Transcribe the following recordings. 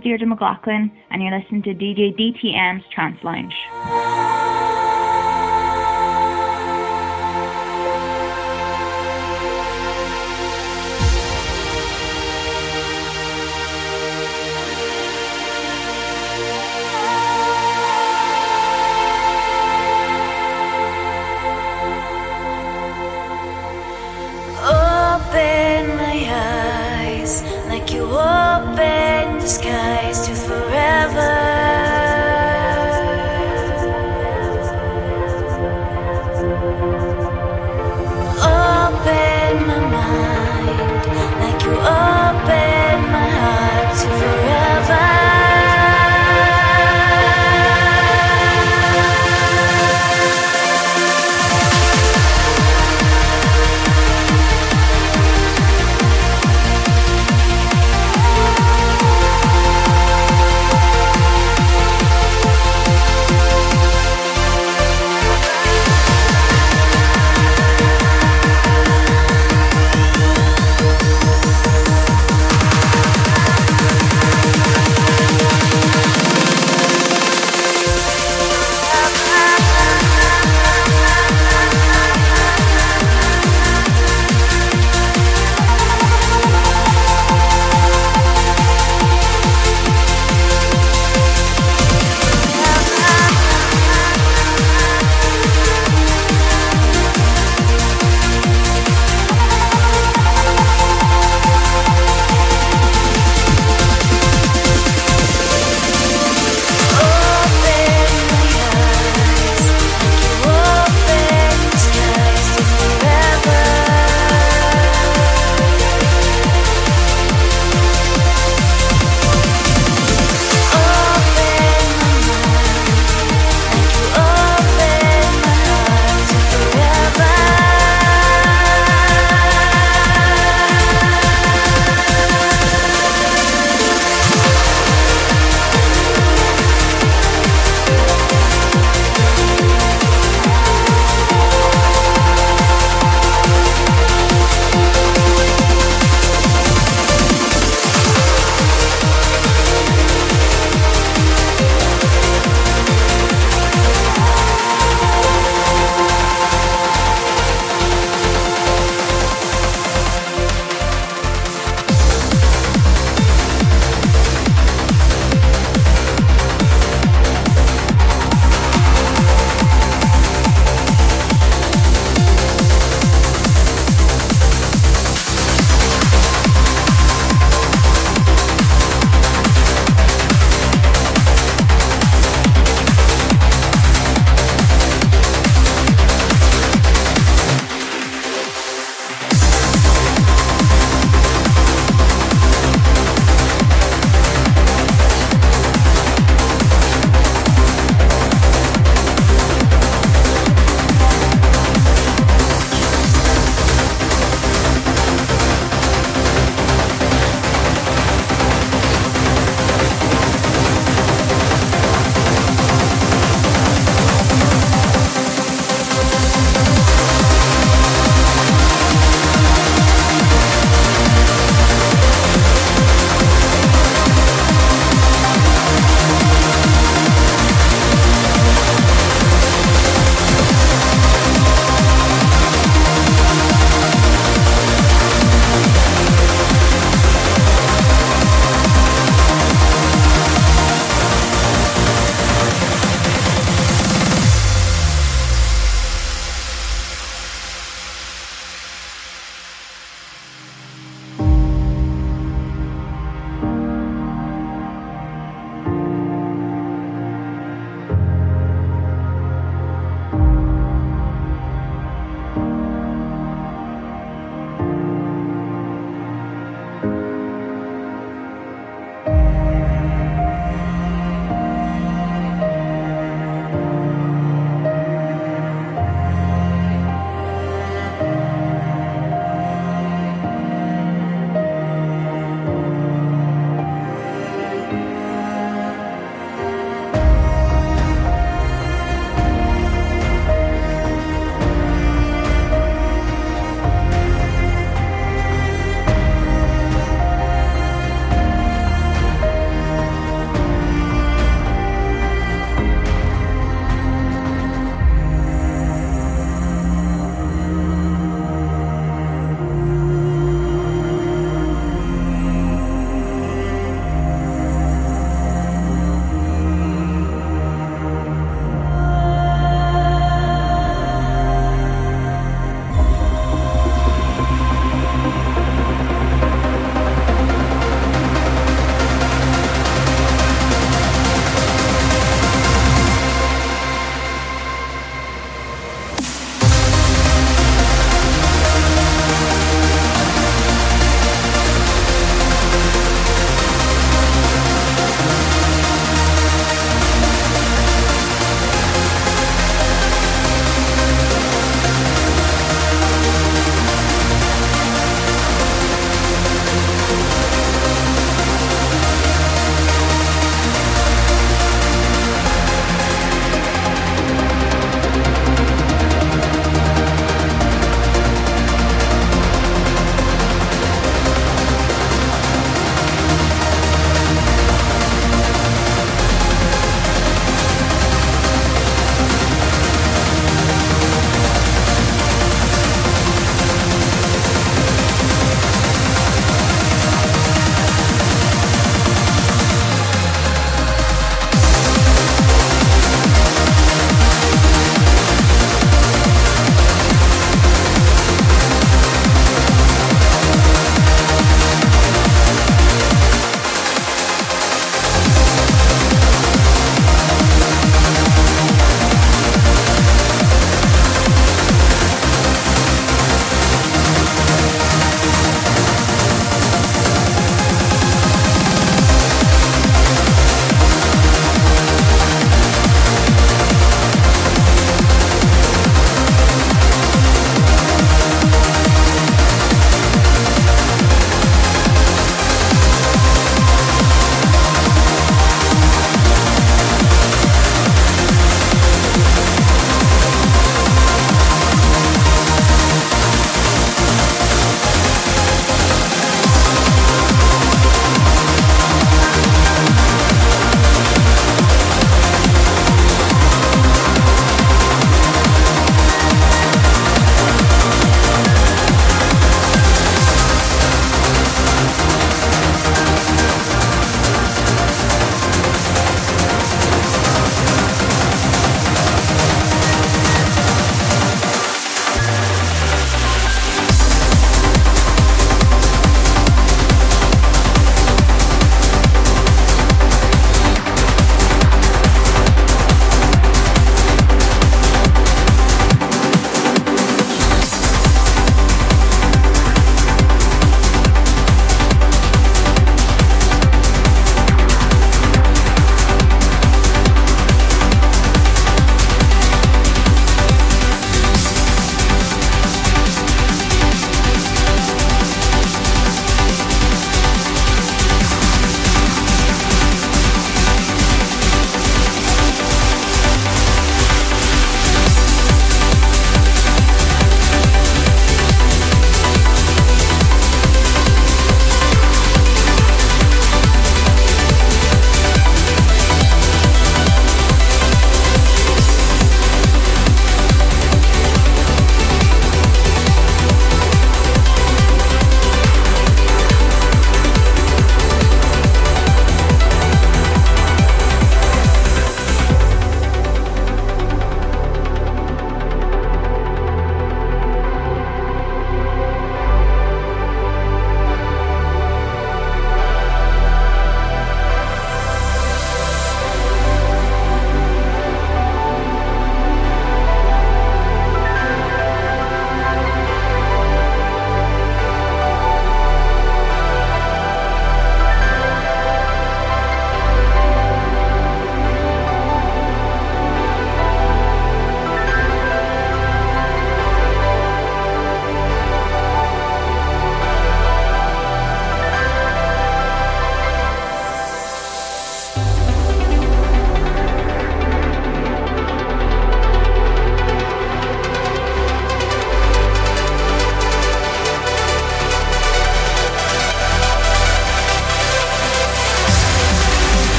is Deirdre McLaughlin, and you're listening to DJ DTM's Trance Lounge.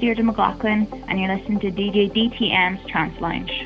Deirdre McLaughlin, and you're listening to DJ DTM's Trance Lounge.